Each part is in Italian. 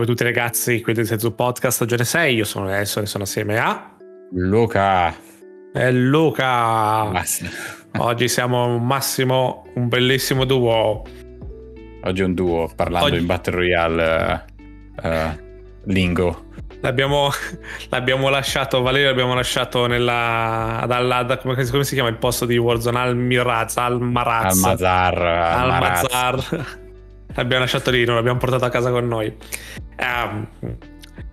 Salve a tutti ragazzi, qui del Senso Podcast stagione 6, io sono Nelson e sono assieme a... Luca. E Luca. Basta. Oggi siamo un massimo, un bellissimo duo. Oggi è un duo, parlando Oggi- in Battle Royale eh, lingo. L'abbiamo, l'abbiamo lasciato, Valerio l'abbiamo lasciato nella... Dalla, da- come, come si chiama il posto di Warzone? Al Miraz, al Maraz. Al Al-Maraz. Mazar. L'abbiamo lasciato lì, non l'abbiamo portato a casa con noi. Ehm,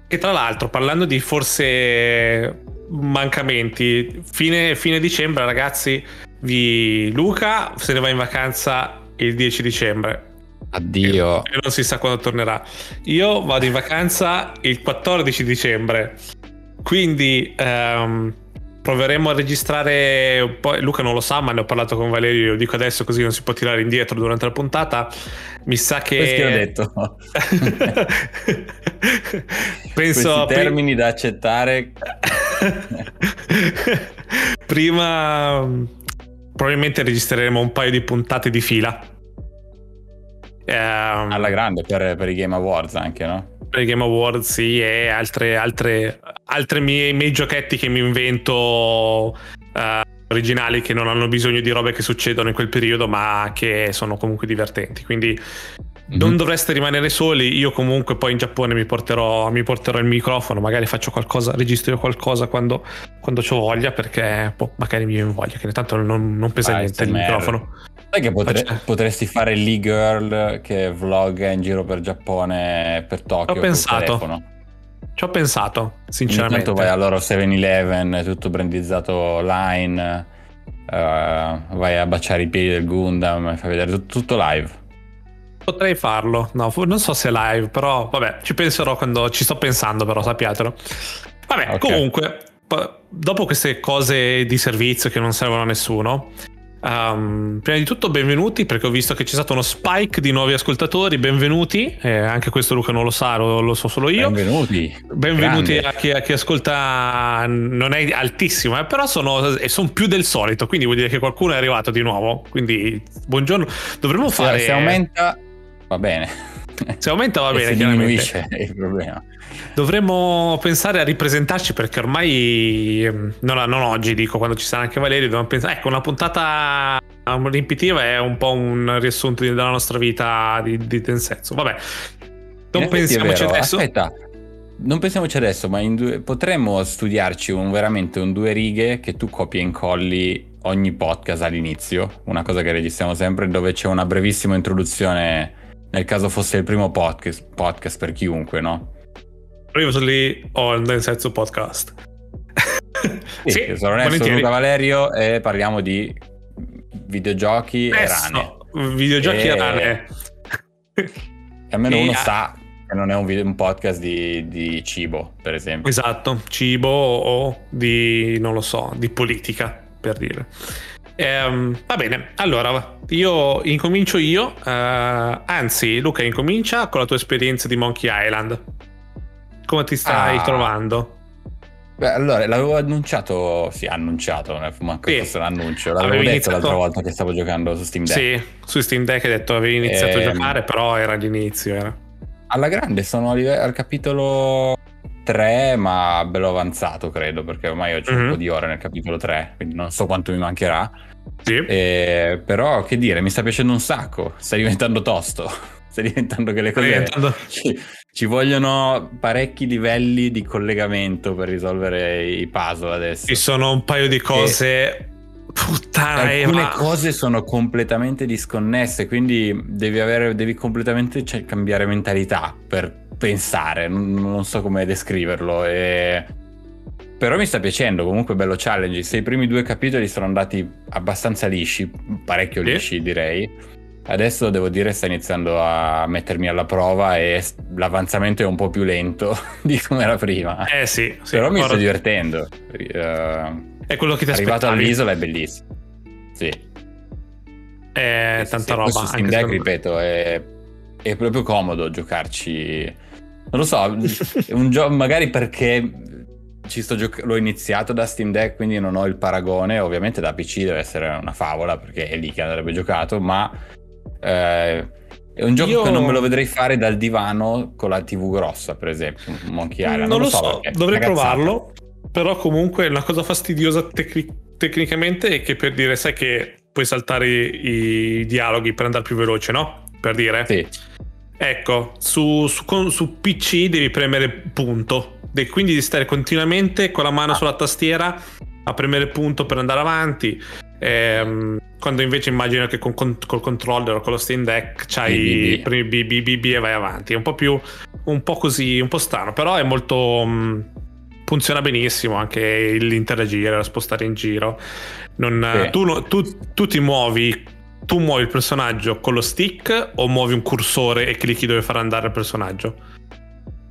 e tra l'altro, parlando di forse mancamenti, fine, fine dicembre, ragazzi, vi... Luca se ne va in vacanza il 10 dicembre Addio. e non si sa quando tornerà. Io vado in vacanza il 14 dicembre, quindi ehm, proveremo a registrare un po'. Luca non lo sa, ma ne ho parlato con Valerio. Lo dico adesso così non si può tirare indietro durante la puntata. Mi sa che. Questo ho detto. Penso Questi termini da accettare. prima probabilmente registreremo un paio di puntate di fila. Ehm, Alla grande per, per i Game Awards anche, no? per i Game Awards sì, e altre, altre, altre miei, miei giochetti che mi invento eh, originali che non hanno bisogno di robe che succedono in quel periodo ma che sono comunque divertenti quindi non Mhm. dovreste rimanere soli io comunque poi in Giappone mi porterò, mi porterò il microfono magari faccio qualcosa registro qualcosa quando, quando ho voglia perché boh, magari mi viene voglia che tanto non, non pesa Ah, niente il microfono Sai che potre- potresti fare l'e-girl che vlogga in giro per Giappone, per Tokyo Ho pensato, ci ho pensato sinceramente tanto vai a loro 7-Eleven, tutto brandizzato line, eh, vai a baciare i piedi del Gundam fai vedere tut- tutto live. Potrei farlo, no, non so se live, però vabbè, ci penserò quando ci sto pensando, però sappiatelo. Vabbè, Ok. comunque, po- dopo queste cose di servizio che non servono a nessuno, ehm, prima di tutto benvenuti perché ho visto che c'è stato uno spike di nuovi ascoltatori, benvenuti, eh, anche questo Luca non lo sa, lo, lo so solo io. Benvenuti. Benvenuti a chi, a chi ascolta, non è altissimo, eh, però sono, sono più del solito, quindi vuol dire che qualcuno è arrivato di nuovo. Quindi, buongiorno, dovremmo fare... se aumenta va bene. Se aumenta va bene, se chiaramente. il problema. Dovremmo pensare a ripresentarci perché ormai, ehm, non, non oggi dico, quando ci sarà anche Valerio, dobbiamo pensare, ecco, una puntata um, riempitiva è un po' un riassunto della nostra vita di, di Tensetsu. Vabbè, non pensiamoci adesso. Aspetta, non pensiamoci adesso, ma due- potremmo studiarci un, veramente un due righe che tu copia e incolli ogni podcast all'inizio, una cosa che registriamo sempre, dove c'è una brevissima introduzione, nel caso fosse il primo podcast, podcast per chiunque, no? Previously on Tensetsu Podcast. Sì, io sono volentieri. Luca Valerio e parliamo di videogiochi e rane. Videogiochi E- e rane. E almeno E- uno sa che non è un, video- un podcast di, di cibo, per esempio. Esatto, cibo o di, non lo so, di politica, per dire. Ehm, va bene, allora io incomincio io, eh, anzi Luca incomincia con la tua esperienza di Monkey Island. Come ti stai Ah. trovando? Beh, allora, l'avevo annunciato, sì, annunciato, non è manco Sì. fosse un annuncio, l'avevo Avevi detto iniziato- l'altra volta che stavo giocando su Steam Deck. Sì, su Steam Deck hai detto avevi iniziato a Ehm. giocare, però era l'inizio. Era. Alla grande sono al capitolo 3, ma bello avanzato, credo, perché ormai ho Mhm. un po' di ore nel capitolo 3, quindi non so quanto mi mancherà. Sì. Eh, però, che dire, mi sta piacendo un sacco, sta diventando tosto, sta diventando che le cose... diventando- Ci, ci vogliono parecchi livelli di collegamento per risolvere i puzzle adesso. Ci sono un paio di cose. Puttana Alcune Eva. cose sono completamente disconnesse, quindi devi, avere, devi completamente cioè, cambiare mentalità per pensare, non, non so come descriverlo. e- Però mi sta piacendo, comunque bello challenge. Se i primi due capitoli sono andati abbastanza lisci, parecchio Sì. lisci direi, adesso devo dire sta iniziando a mettermi alla prova e l'avanzamento è un po' più lento di come era prima. Eh sì, sì. Però mi sto divertendo. Eh, È quello che ti arrivato aspettavi. all'isola è bellissimo. Sì. È Sì, tanta roba. Questo Steam anche Deck, me. ripeto, è, è proprio comodo giocarci. Non lo so, gioco magari perché ci sto gioc- l'ho iniziato da Steam Deck, quindi non ho il paragone. Ovviamente da PC deve essere una favola perché è lì che andrebbe giocato, ma eh, È un gioco Io- che non me lo vedrei fare dal divano con la TV grossa, per esempio, Monkey Island. non lo so, è dovrei provarlo. Però comunque la cosa fastidiosa tecni- tecnicamente è che per dire, sai che puoi saltare i, i dialoghi per andare più veloce, no? Per dire. Sì, Ecco, su, su- con- su PC devi premere punto. E quindi devi stare continuamente con la mano Ah. sulla tastiera a premere punto per andare avanti. Ehm, quando invece immagino che con, con- col controller o con lo Steam Deck c'hai BBB. premi B, B, B, B e vai avanti. È un po' più un po' così, un po' strano, però è molto. mh, funziona benissimo anche l'interagire, lo spostare in giro. Non- Sì. tu, tu- tu ti muovi. Tu muovi il personaggio con lo stick o muovi un cursore e clicchi dove far andare il personaggio?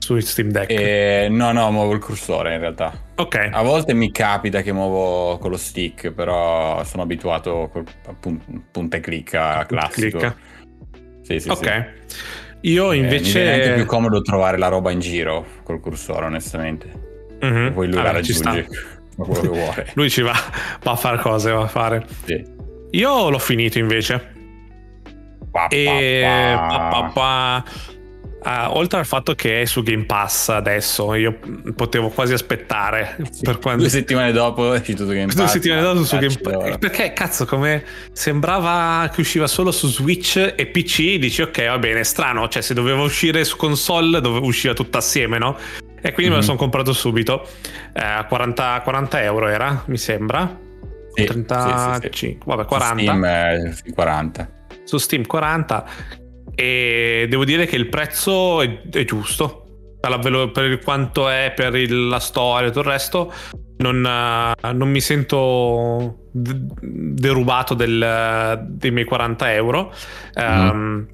Su Steam Deck. E no, no, muovo il cursore in realtà. Ok. A volte mi capita che muovo con lo stick, però sono abituato col pun- punta e clicca classico. Clicca. Sì, sì, Ok. sì. Io Eh, invece. viene anche più comodo trovare la roba in giro col cursore, onestamente. Mhm. Poi lui Vabbè, la raggiunge. Quello che vuole. Lui ci va, va a fare cose, va a fare. Sì. Io l'ho finito invece. Pa, E pa, pa. pa, pa, Ah, oltre al fatto che è su Game Pass adesso, io potevo quasi aspettare Sì, per quando. Due settimane dopo è uscito su Game Pass. Due settimane dopo su Game Pass. Perché cazzo, come sembrava che usciva solo su Switch e PC, dici ok, va bene, strano, cioè se doveva uscire su console doveva uscire tutta assieme, no? E quindi me lo Mhm. sono comprato subito. Eh, A 40, 40 euro era, mi sembra. Sì, 35, sì, sì, sì. vabbè, Su 40 Steam è sì, 40. su Steam 40 e devo dire che il prezzo è, è giusto. Velo- per quanto è per il- la storia e tutto il resto non, eh, non mi sento d- derubato del- dei miei 40 euro. Ehm,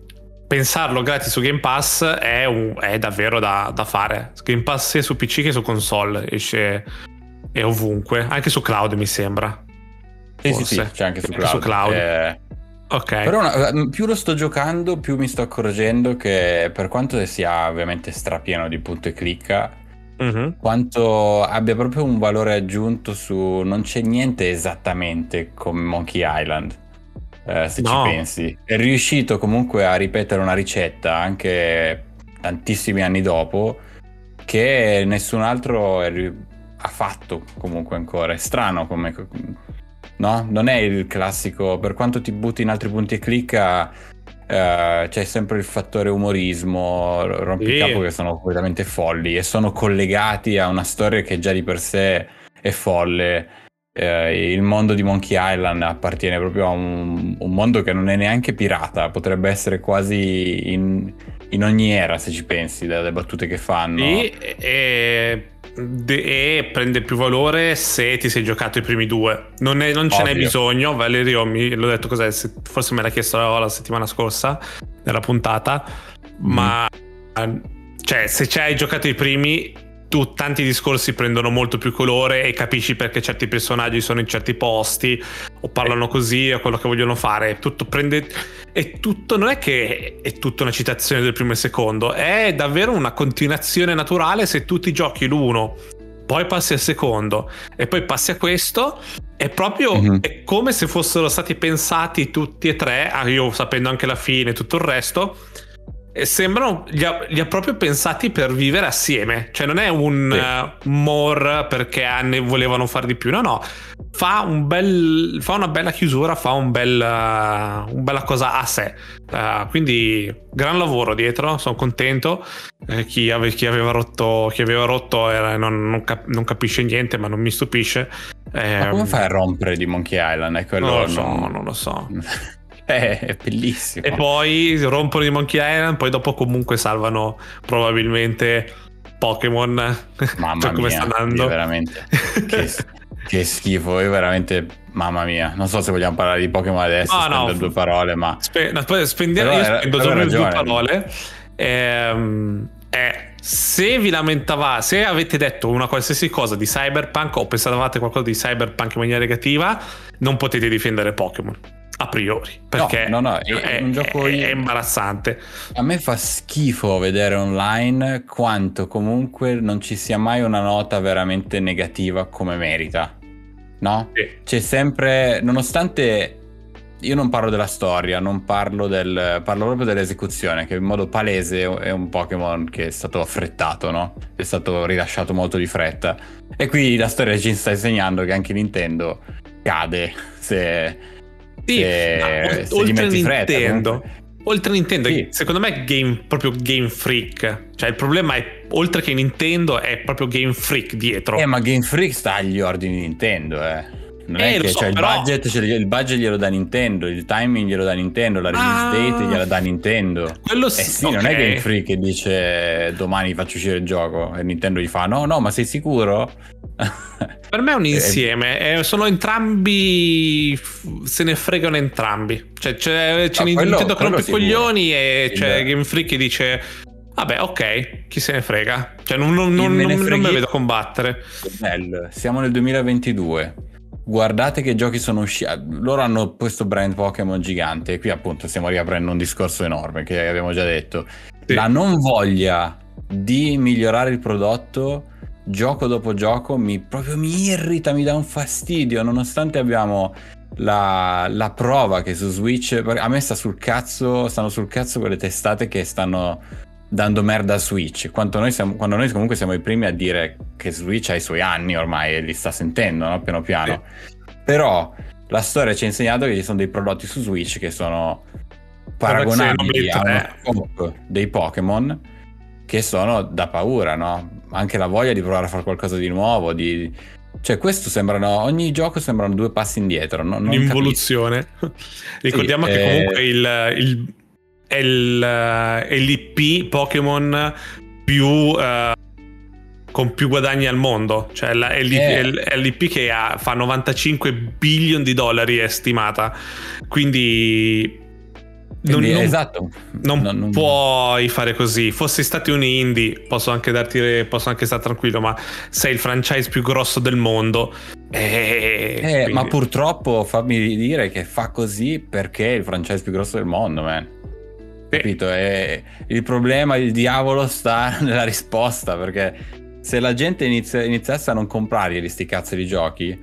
pensarlo gratis su Game Pass è, un- è davvero da, da fare. Game Pass sia su PC che su console esce è ovunque. Anche su cloud mi sembra. Sì, sì, sì, c'è anche su Anche cloud. su cloud. Eh, ok Però una- più lo sto giocando, più mi sto accorgendo che per quanto sia ovviamente strapieno di punto e clicca, Mhm. quanto abbia proprio un valore aggiunto su... non c'è niente esattamente come Monkey Island, eh, se No. ci pensi. È riuscito comunque a ripetere una ricetta anche tantissimi anni dopo che nessun altro ri- ha fatto comunque ancora. È strano come... No? Non è il classico, per quanto ti butti in altri punti e clicca... eh, c'è sempre il fattore umorismo, rompicapo Sì. che sono completamente folli e sono collegati a una storia che già di per sé è folle. Eh, il mondo di Monkey Island appartiene proprio a un, un mondo che non è neanche pirata, potrebbe essere quasi in, in ogni era se ci pensi, dalle battute che fanno. Sì, e, de- e prende più valore se ti sei giocato i primi due. Non, è- non ce n'è bisogno. Valerio mi l'ho detto cos'è, se- forse me l'ha chiesto la, la settimana scorsa nella puntata. Ma cioè, se ci hai giocato i primi, tu tanti discorsi prendono molto più colore e capisci perché certi personaggi sono in certi posti o parlano così o quello che vogliono fare. Tutto prende. È tutto, non è che è tutta una citazione del primo e secondo, è davvero una continuazione naturale se tu ti giochi l'uno, poi passi al secondo e poi passi a questo. È proprio Mhm. è come se fossero stati pensati tutti e tre, ah, io sapendo anche la fine e tutto il resto. Sembrano, li ha, li ha proprio pensati per vivere assieme. Cioè, non è un Sì. eh, more perché ne volevano fare di più. No, no. Fa, un bel, fa una bella chiusura, fa un bel, uh, un bella cosa a sé. Uh, quindi, gran lavoro dietro. Sono contento. Eh, chi, ave- chi aveva rotto, chi aveva rotto era- non, non cap- non capisce niente, ma non mi stupisce. Ma come Ehm, fai a rompere di Monkey Island? È quello Non lo so, non lo so. Eh, è bellissimo. E poi rompono di Monkey Island, poi dopo comunque salvano probabilmente Pokémon. Mamma per come mia, sta andando. veramente che, che schifo, io veramente mamma mia. Non so se vogliamo parlare di Pokémon adesso, No, no. spendo due parole, ma Spe- no, poi spendiamo, io spendo solo due parole. Ehm, eh, se vi lamentavate, se avete detto una qualsiasi cosa di Cyberpunk o pensavate qualcosa di Cyberpunk in maniera negativa, non potete difendere Pokémon. A priori, perché no, no, è è, un gioco- è- è imbarazzante. a me fa schifo vedere online quanto comunque non ci sia mai una nota veramente negativa come merita. No? Sì. C'è sempre, nonostante io non parlo della storia, non parlo del. parlo proprio dell'esecuzione, che in modo palese è un Pokémon che è stato affrettato, no? È stato rilasciato molto di fretta. E qui la storia ci sta insegnando che anche Nintendo cade se. Sì, se, se oltre gli fretta. Nintendo. Oltre Nintendo, sì. secondo me è game, proprio Game Freak. Cioè, il problema è, oltre che Nintendo, è proprio Game Freak dietro. Eh, ma Game Freak sta agli ordini di Nintendo, eh. Non eh, è che so, cioè, però... il, budget, cioè, il budget glielo dà Nintendo, il timing glielo dà Nintendo, la release ah, date gliela dà Nintendo. Quello sì, eh sì okay. non è Game Freak che dice domani faccio uscire il gioco e Nintendo gli fa no, no, ma sei sicuro? Per me è un insieme, eh, sono entrambi, se ne fregano entrambi. Cioè c'è, c'è no, Nintendo che rompe i coglioni e il... c'è Game Freak che dice Vabbè, ok, chi se ne frega. Cioè, non, non, non, non me vedo combattere. Bello. Siamo nel 2022 guardate che giochi sono usciti. Loro hanno questo brand Pokémon gigante. E qui appunto stiamo riaprendo un discorso enorme che abbiamo già detto. Sì. La non voglia di migliorare il prodotto gioco dopo gioco mi proprio mi irrita, mi dà un fastidio, nonostante abbiamo la, la prova che su Switch a me sta sul cazzo, stanno sul cazzo quelle testate che stanno dando merda a Switch, noi, siamo, quando noi comunque siamo i primi a dire che Switch ha i suoi anni ormai e li sta sentendo, no? piano piano. Sì. Però la storia ci ha insegnato che ci sono dei prodotti su Switch che sono paragonabili a un dei Pokémon che sono da paura, no? Anche la voglia di provare a fare qualcosa di nuovo, di... Cioè, questo sembrano. Ogni gioco sembrano due passi indietro. Non, non Un'involuzione. Ricordiamo sì, che eh... comunque il, il, è, il, eh, è l'IP Pokémon più uh, con più guadagni al mondo. Cioè la, è, l'IP, eh. è l'IP che ha, fa 95 billion di dollari è stimata. Quindi non, non, esatto. non, non, puoi fare così. Fossi stati un indie, posso anche darti, posso anche stare tranquillo, ma sei il franchise più grosso del mondo. Eh, eh. Ma purtroppo fammi dire che fa così perché è il franchise più grosso del mondo, man. Capito? E il problema, il diavolo sta nella risposta perché se la gente inizia, iniziasse a non comprare questi cazzo di giochi,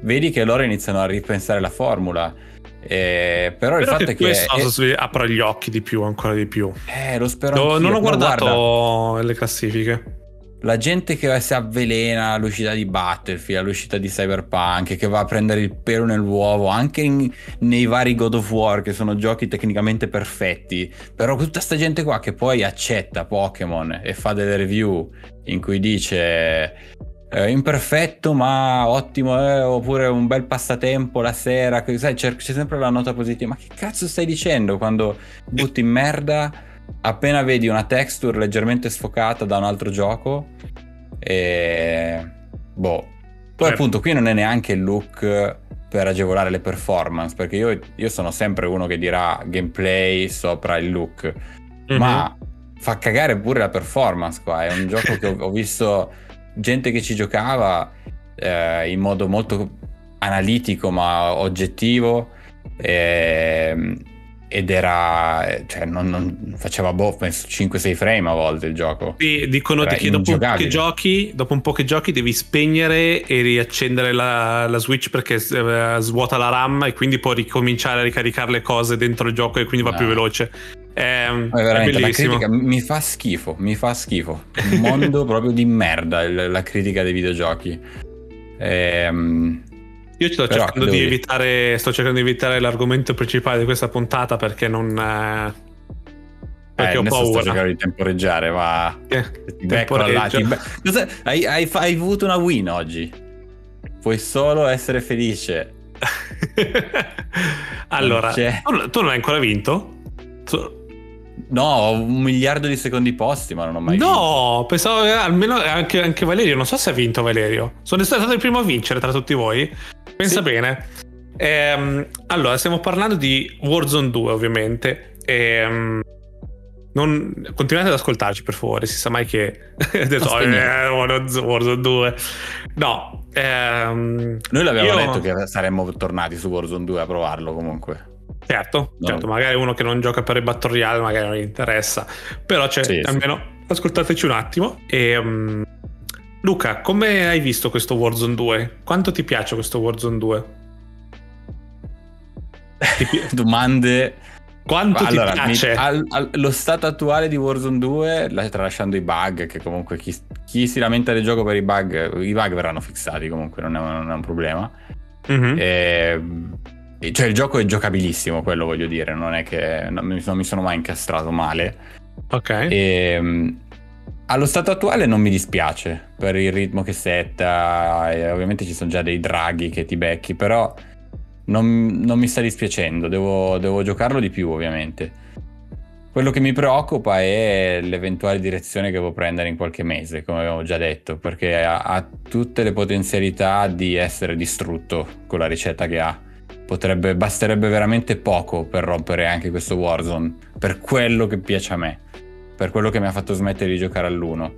vedi che loro iniziano a ripensare la formula. Eh, però, però, il fatto che è che questo è... apre gli occhi di più, ancora di più. Eh, lo spero. No, non ho guardato guarda, le classifiche la gente che si avvelena all'uscita di Battlefield, all'uscita di Cyberpunk, che va a prendere il pelo nell'uovo, anche in, nei vari God of War, che sono giochi tecnicamente perfetti, però tutta sta gente qua che poi accetta Pokémon e fa delle review in cui dice eh, imperfetto ma ottimo, eh, oppure un bel passatempo la sera, sai, c'è, c'è sempre la nota positiva, ma che cazzo stai dicendo quando butti merda? Appena vedi una texture leggermente sfocata da un altro gioco, e boh. Poi, eh. appunto, qui non è neanche il look per agevolare le performance, perché io, io sono sempre uno che dirà gameplay sopra il look, mm-hmm. ma fa cagare pure la performance qua. È un gioco che ho, ho visto gente che ci giocava eh, in modo molto analitico ma oggettivo. E, ed era cioè non, non faceva boh, penso 5-6 frame a volte il gioco. Sì, dicono che dopo un, po' che giochi dopo un po' che giochi devi spegnere e riaccendere la, la Switch perché eh, svuota la RAM e quindi può ricominciare a ricaricare le cose dentro il gioco e quindi va no. più veloce. È, è bellissimo. critica, mi fa schifo mi fa schifo. Un mondo proprio di merda la critica dei videogiochi. Ehm io sto cercando, di evitare, sto cercando di evitare l'argomento principale di questa puntata perché non. Eh, perché eh, ho paura. Sto cercando di temporeggiare, ma. Eh, ti là, ti be... hai, hai, hai avuto una win oggi. Puoi solo essere felice. allora, tu, tu non hai ancora vinto? Tu, No, un miliardo di secondi posti, ma non ho mai no, vinto. No, pensavo almeno anche, anche, Valerio. Non so se ha vinto Valerio. Sono stato il primo a vincere tra tutti voi. Pensa sì. bene. Ehm, allora, stiamo parlando di Warzone 2, ovviamente. Ehm, non... Continuate ad ascoltarci, per favore. Si sa mai che. detto, eh, Warzone 2. No. Ehm, Noi l'abbiamo io... detto che saremmo tornati su Warzone 2 a provarlo comunque. Certo, no. certo, magari uno che non gioca per il Battle Royale magari non gli interessa, però c'è, sì, almeno sì. ascoltateci un attimo. E, um, Luca, come hai visto questo Warzone 2? Quanto ti piace questo Warzone 2? domande quanto allora, ti piace? Mi, al, al, lo stato attuale di Warzone 2, tralasciando i bug, che comunque chi, chi, si lamenta del gioco per i bug, i bug verranno fissati comunque, non è, non è un problema. Mm-hmm. E, cioè il gioco è giocabilissimo, quello voglio dire, non è che non mi, non mi sono mai incastrato male. Ok. E, allo stato attuale non mi dispiace per il ritmo che setta, ovviamente ci sono già dei draghi che ti becchi, però non, non mi sta dispiacendo, devo, devo giocarlo di più ovviamente. Quello che mi preoccupa è l'eventuale direzione che può prendere in qualche mese, come avevo già detto, perché ha, ha, tutte le potenzialità di essere distrutto con la ricetta che ha. Potrebbe, basterebbe veramente poco per rompere anche questo Warzone, per quello che piace a me, per quello che mi ha fatto smettere di giocare all'1.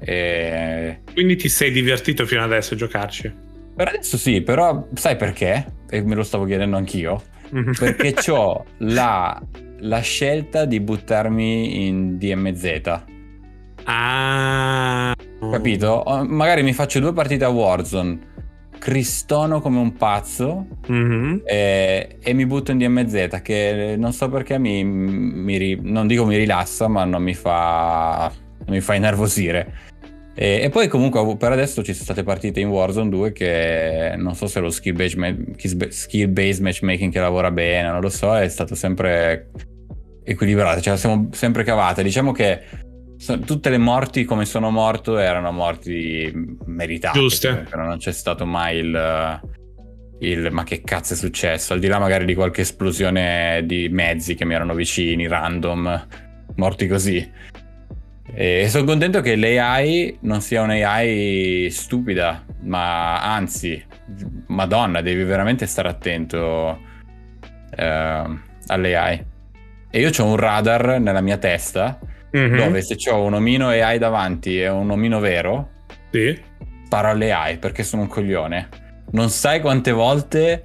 E... Quindi ti sei divertito fino adesso a giocarci? Per adesso sì, però sai perché? E me lo stavo chiedendo anch'io. Mhm. Perché ho la, la, scelta di buttarmi in DMZ. Ah. Capito? Magari mi faccio due partite a Warzone, cristono come un pazzo mm-hmm. e, e, mi butto in DMZ che non so perché mi, mi, non dico mi rilassa, ma non mi fa, non mi fa innervosire. E, e, poi comunque per adesso ci sono state partite in Warzone 2 che non so se lo skill based, skill based matchmaking che lavora bene, non lo so, è stato sempre equilibrato, cioè siamo sempre cavate. Diciamo che tutte le morti come sono morto erano morti meritate. Giuste. Cioè, non c'è stato mai il, il ma che cazzo è successo, al di là magari di qualche esplosione di mezzi che mi erano vicini, random, morti così. E sono contento che l'AI non sia un'AI stupida, ma anzi, madonna, devi veramente stare attento eh, alle E io ho un radar nella mia testa mm-hmm. dove se ho un omino AI davanti e un omino vero, sì. sparo alle AI perché sono un coglione. Non sai quante volte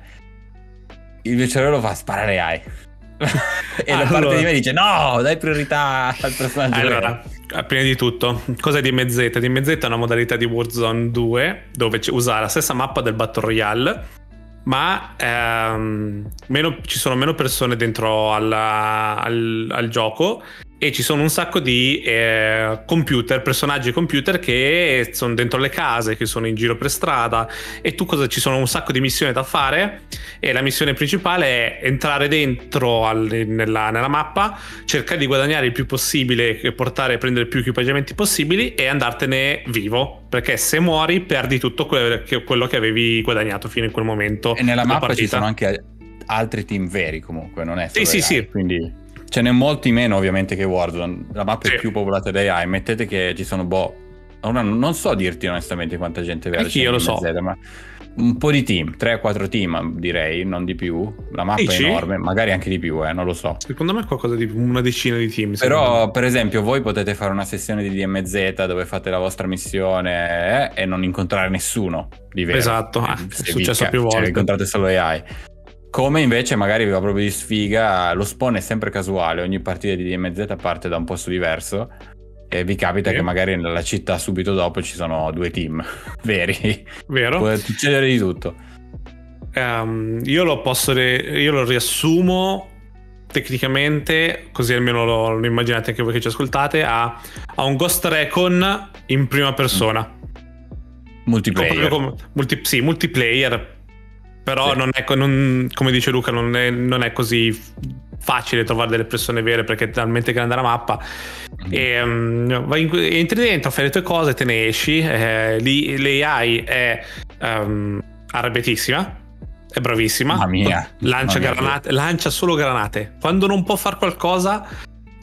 il mio cervello fa sparare AI. e allora, da parte di me dice no, dai priorità al personaggio. Allora, prima di tutto, cos'è DMZ? DMZ è una modalità di Warzone 2 dove usa la stessa mappa del Battle Royale, ma ehm, meno, ci sono meno persone dentro alla, al, al gioco e ci sono un sacco di eh, computer, personaggi computer che sono dentro le case, che sono in giro per strada e tu cosa ci sono un sacco di missioni da fare e la missione principale è entrare dentro al, nella, nella, mappa, cercare di guadagnare il più possibile, portare e prendere più equipaggiamenti possibili e andartene vivo, perché se muori perdi tutto quello che, quello che avevi guadagnato fino in quel momento. E nella mappa partita. ci sono anche altri team veri comunque, non è solo Sì, sì, sì. Quindi Ce n'è molti meno ovviamente che Warzone, la mappa sì. è più popolata da AI, mettete che ci sono boh, ora non so dirti onestamente quanta gente vede. Io lo so. Ma un po' di team, 3-4 team direi, non di più. La mappa Dici? è enorme, magari anche di più, eh, non lo so. Secondo me è qualcosa di una decina di team. Però, per esempio, voi potete fare una sessione di DMZ dove fate la vostra missione eh, e non incontrare nessuno di vero. Esatto, ah, è successo vi, più cioè, volte. Cioè, incontrate solo AI. Come invece magari va proprio di sfiga, lo spawn è sempre casuale, ogni partita di DMZ parte da un posto diverso e vi capita sì. che magari nella città subito dopo ci sono due team veri. Vero. Può succedere di tutto. Um, io lo posso, re- io lo riassumo tecnicamente, così almeno lo, lo, immaginate anche voi che ci ascoltate, a, a un Ghost Recon in prima persona. Multiplayer. Come, multi, sì, multiplayer però sì. non è, non, come dice Luca, non è, non è, così facile trovare delle persone vere perché è talmente grande la mappa. Mm. E, um, vai in, entri dentro, fai le tue cose, te ne esci. Eh, l'AI è um, arrabbiatissima. È bravissima. Mamma mia. Lancia, Mamma granate, lancia solo granate. Quando non può fare qualcosa,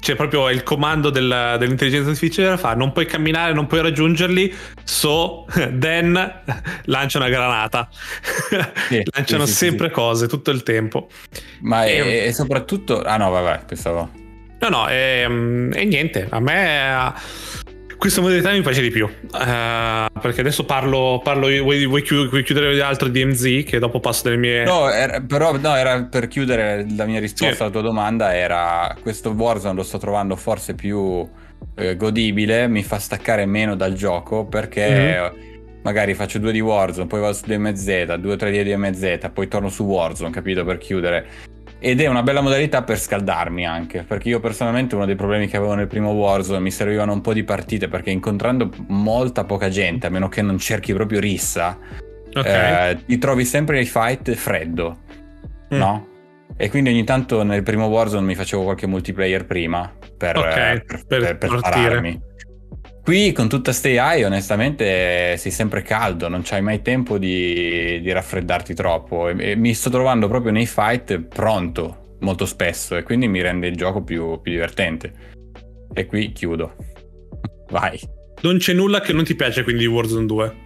c'è proprio il comando del, dell'intelligenza artificiale fare, non puoi camminare, non puoi raggiungerli, so then lancia una granata. Sì, Lanciano sì, sì, sempre cose tutto il tempo. Ma e, e soprattutto... Ah no, vabbè, pensavo... No, no, e, e niente, a me questa modalità mi piace di più. Uh, perché adesso parlo, parlo vuoi, vuoi, chiudere altro DMZ che dopo passo delle mie... No, era, però no, era per chiudere la mia risposta sì. alla tua domanda, era questo Warzone lo sto trovando forse più eh, godibile, mi fa staccare meno dal gioco perché... Mm-hmm magari faccio due di Warzone, poi vado su DMZ, due o tre di DMZ, poi torno su Warzone, capito? Per chiudere. Ed è una bella modalità per scaldarmi anche, perché io personalmente uno dei problemi che avevo nel primo Warzone mi servivano un po' di partite perché incontrando molta poca gente, a meno che non cerchi proprio rissa, okay. eh, ti trovi sempre nei fight freddo, mm. no? E quindi ogni tanto nel primo Warzone mi facevo qualche multiplayer prima per, okay, eh, per, per, per, per. Qui con tutta Stay High onestamente sei sempre caldo, non c'hai mai tempo di, di raffreddarti troppo e, e, mi sto trovando proprio nei fight pronto molto spesso e quindi mi rende il gioco più, più divertente. E qui chiudo. Vai. Non c'è nulla che non ti piace quindi di Warzone 2?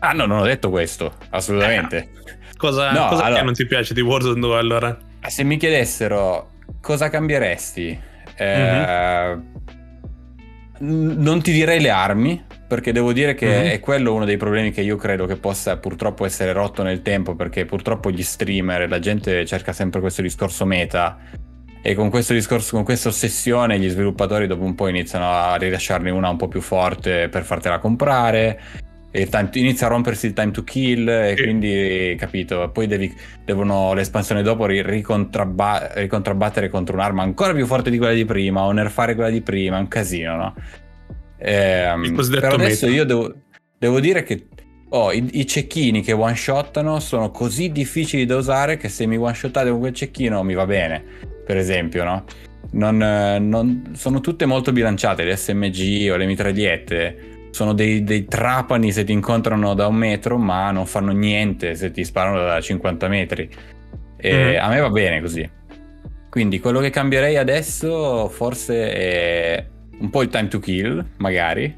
Ah no, non ho detto questo, assolutamente. Eh, cosa, no, cosa allora, non ti piace di Warzone 2 allora? Se mi chiedessero cosa cambieresti, eh, mm-hmm non ti direi le armi, perché devo dire che mm-hmm. è quello uno dei problemi che io credo che possa purtroppo essere rotto nel tempo, perché purtroppo gli streamer e la gente cerca sempre questo discorso meta. E con questo discorso, con questa ossessione, gli sviluppatori dopo un po' iniziano a rilasciarne una un po' più forte per fartela comprare. E time, inizia a rompersi il time to kill, e sì. quindi capito. Poi devi, devono l'espansione dopo ricontrabba- ricontrabattere contro un'arma ancora più forte di quella di prima, o nerfare quella di prima, è un casino, no? Eh, però adesso meta. io devo, devo, dire che oh, i, i, cecchini che one shottano sono così difficili da usare che se mi one shottate con quel cecchino mi va bene, per esempio, no? Non, non, sono tutte molto bilanciate, le SMG o le mitragliette sono dei, dei, trapani se ti incontrano da un metro, ma non fanno niente se ti sparano da 50 metri. E mm-hmm. a me va bene così. Quindi quello che cambierei adesso forse è un po' il time to kill, magari.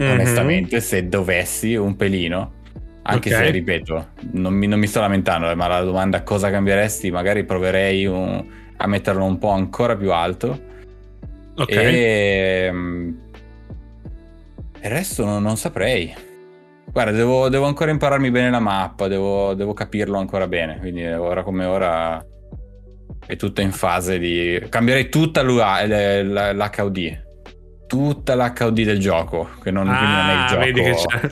Mm-hmm. Onestamente, se dovessi un pelino. Anche okay. se, ripeto, non mi, non mi, sto lamentando, ma la domanda cosa cambieresti, magari proverei un, a metterlo un po' ancora più alto. Ok. E, mm, il resto non, non saprei. Guarda, devo, devo, ancora impararmi bene la mappa, devo, devo, capirlo ancora bene. Quindi ora come ora è tutto in fase di... Cambierei tutta l'HUD. Tutta l'HUD del gioco, che non, ah, non è il ah, gioco. Vedi che c'è.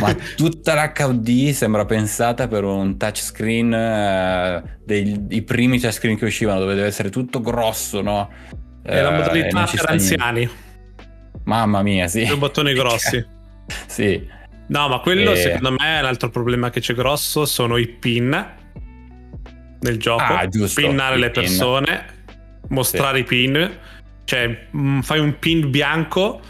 ma tutta l'HUD sembra pensata per un touchscreen, eh, dei, i primi touchscreen che uscivano, dove deve essere tutto grosso, no? È la modalità eh, per anziani. Mamma mia, sì. Due bottoni grossi. sì. No, ma quello e... secondo me è l'altro problema che c'è grosso sono i pin nel gioco. Ah, giusto. Pinnare le pin. persone, mostrare sì. i pin. Cioè, mm, fai un pin bianco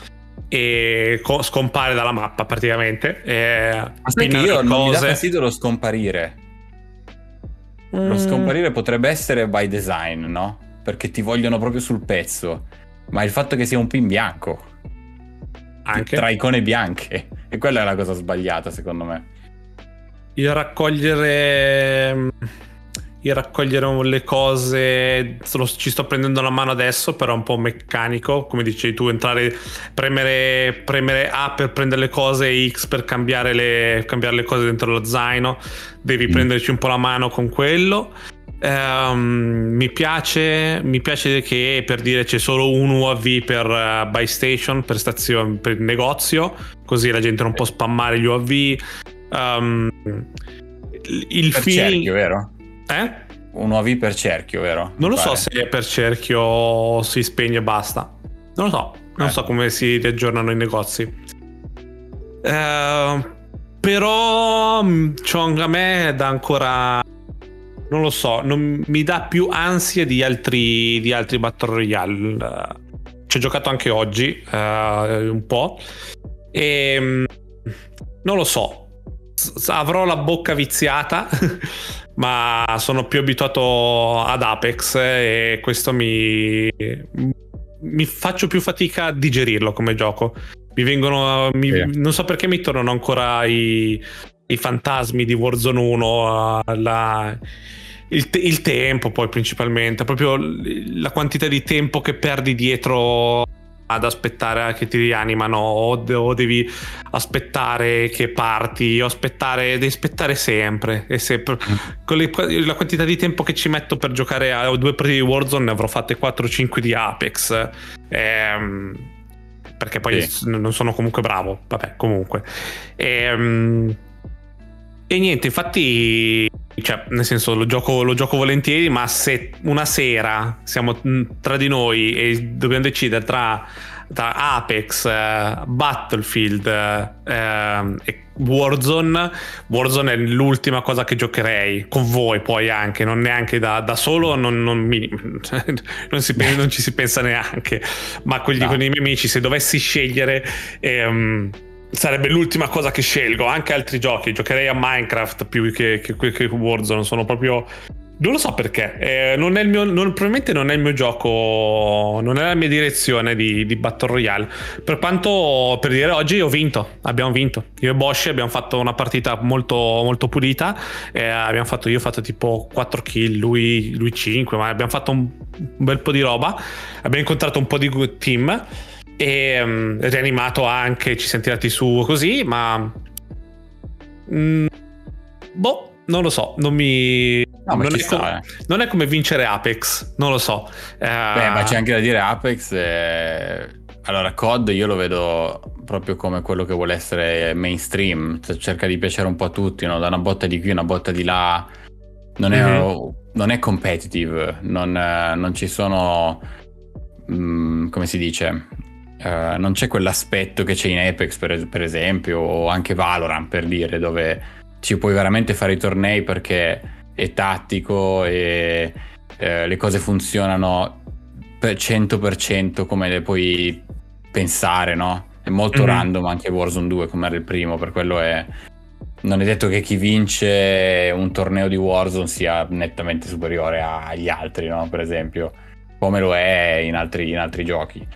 e co- scompare dalla mappa praticamente. E io cose... non mi dà fastidio lo scomparire. Mm. Lo scomparire potrebbe essere by design, no? Perché ti vogliono proprio sul pezzo. Ma il fatto che sia un pin bianco anche. tra icone bianche. E quella è la cosa sbagliata, secondo me. Il raccogliere. Il raccogliere le cose. Ci sto prendendo la mano adesso, però è un po' meccanico. Come dicevi tu, entrare, premere, premere A per prendere le cose e X per cambiare le, cambiare le cose dentro lo zaino. Devi mm. prenderci un po' la mano con quello. Um, mi, piace, mi piace che per dire c'è solo un UAV per uh, buy station, per, stazione, per negozio, così la gente non può spammare gli UAV. Um, il per feeling... cerchio, vero? Eh? Un UAV per cerchio, vero? Non lo pare. so se è per cerchio o si spegne e basta. Non lo so, non eh. so come si riaggiornano i negozi. Uh, però mm, a me dà ancora non lo so, non mi dà più ansia di altri, di altri Battle Royale. Ci ho giocato anche oggi, uh, un po', e um, non lo so. Avrò la bocca viziata, ma sono più abituato ad Apex e questo mi, mi faccio più fatica a digerirlo come gioco. Mi vengono, mi, yeah. non so perché mi tornano ancora i, i fantasmi di Warzone 1, la, il, te- il, tempo poi principalmente, proprio la quantità di tempo che perdi dietro ad aspettare che ti rianimano o, o devi aspettare che parti o aspettare, devi aspettare sempre e sempre mm. con le, la quantità di tempo che ci metto per giocare a due partite di Warzone ne avrò fatte 4-5 di Apex ehm, perché poi sì. non sono comunque bravo vabbè comunque ehm, e niente infatti cioè, nel senso, lo gioco, lo gioco volentieri, ma se una sera siamo tra di noi e dobbiamo decidere tra tra Apex, uh, Battlefield uh, e Warzone, Warzone è l'ultima cosa che giocherei con voi poi anche, non neanche da, da solo, non, non, mi, non, si, non, ci si pensa neanche, ma con, gli, no. con i miei amici se dovessi scegliere... Um, sarebbe l'ultima cosa che scelgo. Anche altri giochi, giocherei a Minecraft più che, che, che Warzone. Sono proprio non lo so perché, eh, non è il mio, non, probabilmente non è il mio gioco, non è la mia direzione di, di, Battle Royale. Per quanto, per dire, oggi ho vinto, abbiamo vinto. Io e Bosch abbiamo fatto una partita molto, molto pulita, eh, fatto, io ho fatto tipo 4 kill, lui, lui 5, ma abbiamo fatto un, un, bel po' di roba. Abbiamo incontrato un po' di team e um, rianimato anche, ci siamo tirati su così, ma... Mm, boh, non lo so, non mi No, non, è sta, come, eh. non, è come, vincere Apex, non lo so. Uh... Beh, ma c'è anche da dire Apex. È... Allora, COD io lo vedo proprio come quello che vuole essere mainstream, cioè, cerca di piacere un po' a tutti, no? da una botta di qui, una botta di là. Non è, mm-hmm. non è competitive, non, non, ci sono, um, come si dice, uh, non c'è quell'aspetto che c'è in Apex per, per esempio, o anche Valorant per dire, dove ci puoi veramente fare i tornei perché è tattico e eh, le cose funzionano per 100% come le puoi pensare, no? È molto mm-hmm. random anche Warzone 2 come era il primo, per quello è... Non è detto che chi vince un torneo di Warzone sia nettamente superiore agli altri, no? Per esempio, come lo è in altri, in altri giochi.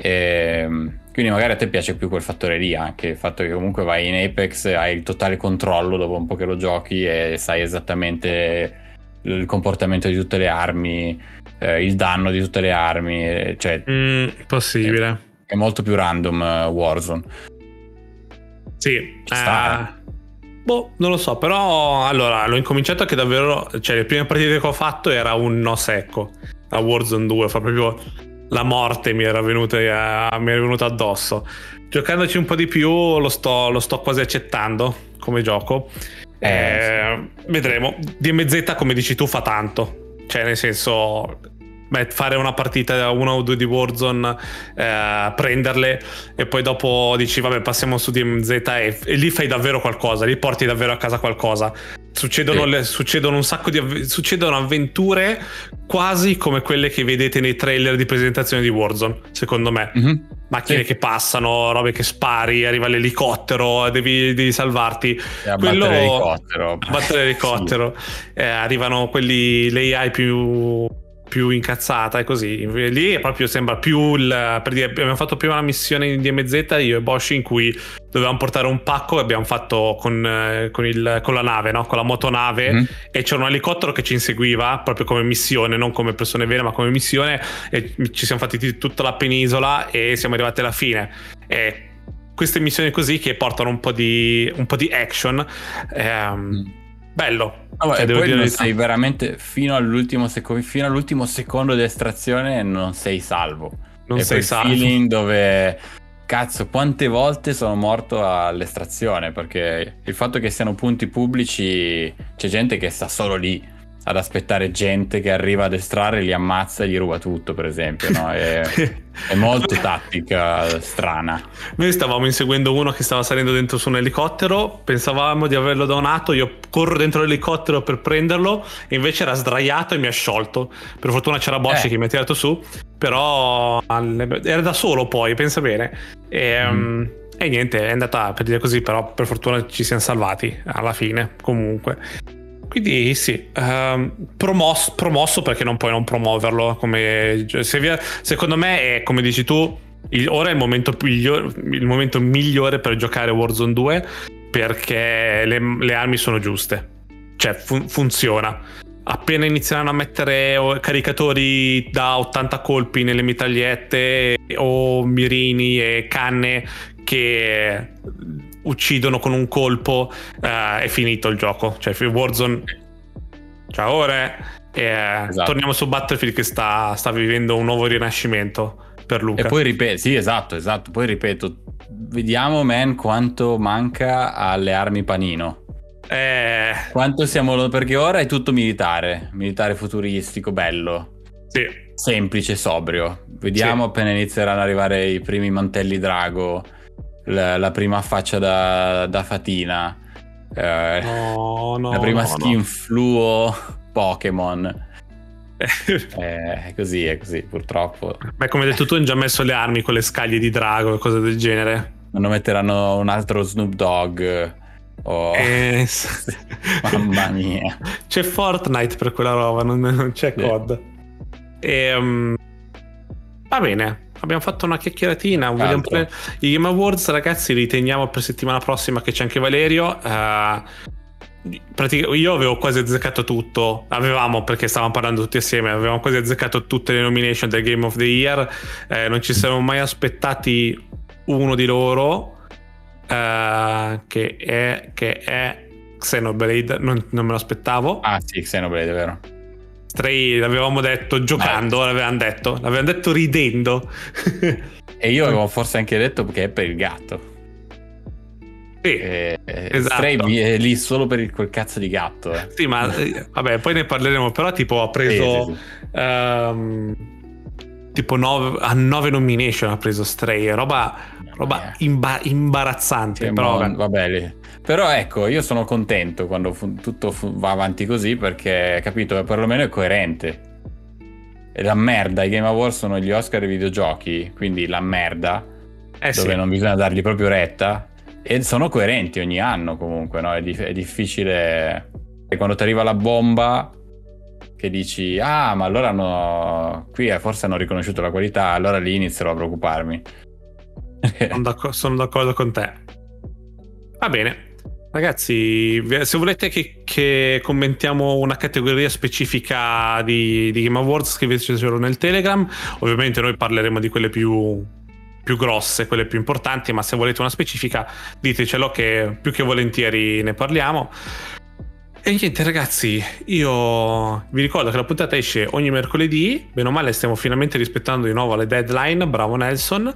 E, ehm, quindi magari a te piace più quel fattore lì, anche il fatto che comunque vai in Apex, hai il totale controllo dopo un po' che lo giochi e sai esattamente il comportamento di tutte le armi, eh, il danno di tutte le armi, cioè... Mm, possibile. È, è, molto più random uh, Warzone. Sì, uh, boh, non lo so, però allora l'ho incominciato che davvero, cioè le prime partite che ho fatto era un no secco a Warzone 2, fa proprio la morte mi era, venuta, uh, mi era venuta addosso. Giocandoci un po' di più lo sto, lo sto quasi accettando come gioco. Eh, eh, sì. Vedremo. DMZ, come dici tu, fa tanto. Cioè, nel senso, beh, fare una partita una o due di Warzone, eh, prenderle e poi dopo dici, vabbè, passiamo su DMZ e, e lì fai davvero qualcosa, lì porti davvero a casa qualcosa. Succedono, sì. le, succedono, un sacco di avv- succedono avventure quasi come quelle che vedete nei trailer di presentazione di Warzone, secondo me. Mm-hmm. Macchine sì. che passano, robe che spari, arriva l'elicottero, devi, devi salvarti. E Quello... L'elicottero. Battere l'elicottero. sì. eh, arrivano quelli, le AI più più incazzata e così. Lì proprio sembra più il, per dire, abbiamo fatto prima una missione in DMZ io e Bosch in cui dovevamo portare un pacco e abbiamo fatto con, eh, con, il, con la nave, no? con la motonave mm-hmm. e c'era un elicottero che ci inseguiva proprio come missione, non come persone vere ma come missione e ci siamo fatti tutta la penisola e siamo arrivati alla fine. E queste missioni così che portano un po' di, un po di action. Ehm, mm bello. Oh, cioè, e poi non sei veramente fino all'ultimo, seco- fino all'ultimo secondo di estrazione non sei salvo. Non è sei salvo. feeling dove cazzo, quante volte sono morto all'estrazione perché il fatto che siano punti pubblici c'è gente che sta solo lì ad aspettare gente che arriva ad estrarre, li ammazza e gli ruba tutto, per esempio. No? È, è, molto tattica strana. Noi stavamo inseguendo uno che stava salendo dentro su un elicottero, pensavamo di averlo donato, io corro dentro l'elicottero per prenderlo e invece era sdraiato e mi ha sciolto. Per fortuna c'era Bosch eh. che mi ha tirato su, però era da solo poi, pensa bene. E, mm. um, e niente, è andata per dire così, però per fortuna ci siamo salvati alla fine, comunque. Quindi sì, um, promosso, promosso, perché non puoi non promuoverlo. Come, via, secondo me è come dici tu, il, ora è il momento, migliore, il momento, migliore per giocare Warzone 2 perché le, le armi sono giuste. Cioè fun, funziona. Appena inizieranno a mettere caricatori da 80 colpi nelle mitragliette o mirini e canne che uccidono con un colpo, uh, è finito il gioco. Cioè, Warzone. Ciao, ore. E, eh, esatto. Torniamo su Battlefield che sta, sta, vivendo un nuovo rinascimento per Luca. E poi ripeto, sì, esatto, esatto. Poi ripeto, vediamo, man, quanto manca alle armi panino. Eh... Quanto siamo... Perché ora è tutto militare, militare futuristico, bello. Sì. Semplice, sobrio. Vediamo sì. appena inizieranno ad arrivare i primi mantelli drago, la, la prima faccia da, da fatina, eh, no, no, la prima no, skin fluo Pokémon. Eh, è così, è così, purtroppo. Beh, come hai detto tu, hanno già messo le armi con le scaglie di drago e cose del genere. Non metteranno un altro Snoop Dogg. Oh. Eh, Mamma mia. C'è Fortnite per quella roba, non, non c'è sì. COD. E, um, va bene, abbiamo fatto una chiacchieratina. Pre- I Game Awards, ragazzi, li teniamo per settimana prossima che c'è anche Valerio. Uh, pratica- io avevo quasi azzeccato tutto, avevamo perché stavamo parlando tutti assieme, avevamo quasi azzeccato tutte le nomination del Game of the Year, eh, non ci siamo mai aspettati uno di loro, eh, che, è, che è Xenoblade, non, non me lo aspettavo. Ah sì, Xenoblade, è vero. Stray l'avevamo detto giocando, eh. l'avevamo detto, l'avevamo detto ridendo. e io avevo forse anche detto che è per il gatto. Sì, eh, esatto. Stray è lì solo per il, quel cazzo di gatto. Eh. Sì, ma eh, vabbè, poi ne parleremo. Però, tipo, ha preso. Sì, sì, sì. Um, tipo nove, a 9 nomination ha preso Stray. Roba, roba imba- imbarazzante. Sì, però, vabbè. vabbè lì. Però ecco, io sono contento quando fu- tutto fu- va avanti così perché, capito, perlomeno è coerente. E la merda, i Game Awards sono gli Oscar dei videogiochi, quindi la merda, eh dove non bisogna dargli proprio retta e sono coerenti ogni anno comunque, no? È, dif- è difficile... E quando ti arriva la bomba che dici, ah, ma allora hanno... qui forse hanno riconosciuto la qualità, allora lì inizierò a preoccuparmi. sono, d'accordo, sono d'accordo con te. Va bene. Ragazzi, se volete che, che, commentiamo una categoria specifica di, di Game Awards, scrivetecelo nel Telegram. Ovviamente noi parleremo di quelle più, più grosse, quelle più importanti, ma se volete una specifica ditecelo che più che volentieri ne parliamo. E niente ragazzi, io vi ricordo che la puntata esce ogni mercoledì, bene o male stiamo finalmente rispettando di nuovo le deadline, bravo Nelson.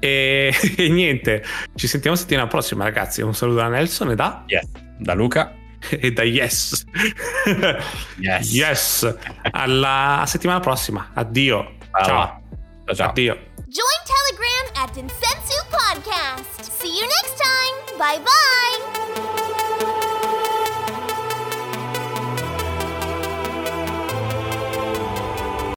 E, e niente, ci sentiamo settimana prossima ragazzi, un saluto da Nelson e da... Yes. Da Luca. E da Yes. Yes. yes. Alla settimana prossima, addio. Ciao. Ciao. ciao. Addio. Join Telegram at Densensu Podcast. See you next time. Bye bye.